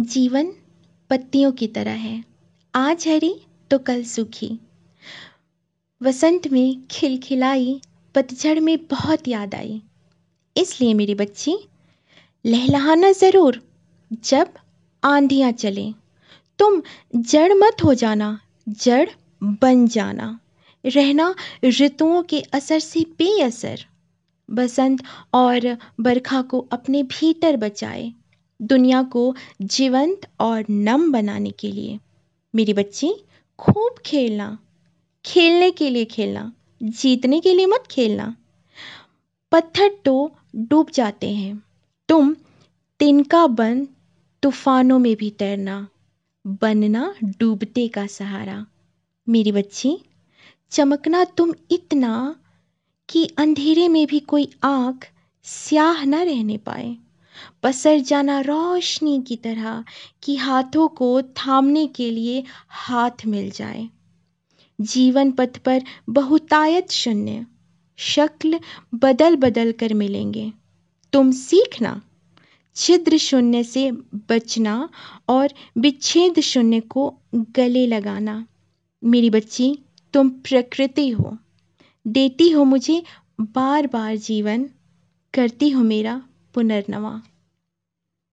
जीवन पत्तियों की तरह है। आज हरी तो कल सूखी। वसंत में खिलखिलाई, पतझड़ में बहुत याद आई। इसलिए मेरी बच्ची, लहलहाना ज़रूर, जब आंधियाँ चलें। तुम जड़ मत हो जाना, जड़ बन जाना। रहना ऋतुओं के असर से बेअसर। बसंत और बरखा को अपने भीतर बचाए। दुनिया को जीवंत और नम बनाने के लिए। मेरी बच्ची, खूब खेलना। खेलने के लिए खेलना। जीतने के लिए मत खेलना। पत्थर तो डूब जाते हैं। तुम तिनका बन तूफानों में भी तैरना। बनना डूबते का सहारा। मेरी बच्ची, चमकना तुम इतना कि अंधेरे में भी कोई आँख स्याह न रहने पाए। पसर जाना रोशनी की तरह कि हाथों को थामने के लिए हाथ मिल जाए। जीवन पथ पर बहुतायत शून्य, शक्ल बदल बदल कर मिलेंगे। तुम सीखना, छिद्र शून्य से बचना और विच्छेद शून्य को गले लगाना। मेरी बच्ची, तुम प्रकृति हो। देती हो मुझे बार बार जीवन, करती हो मेरा पुनर्नवा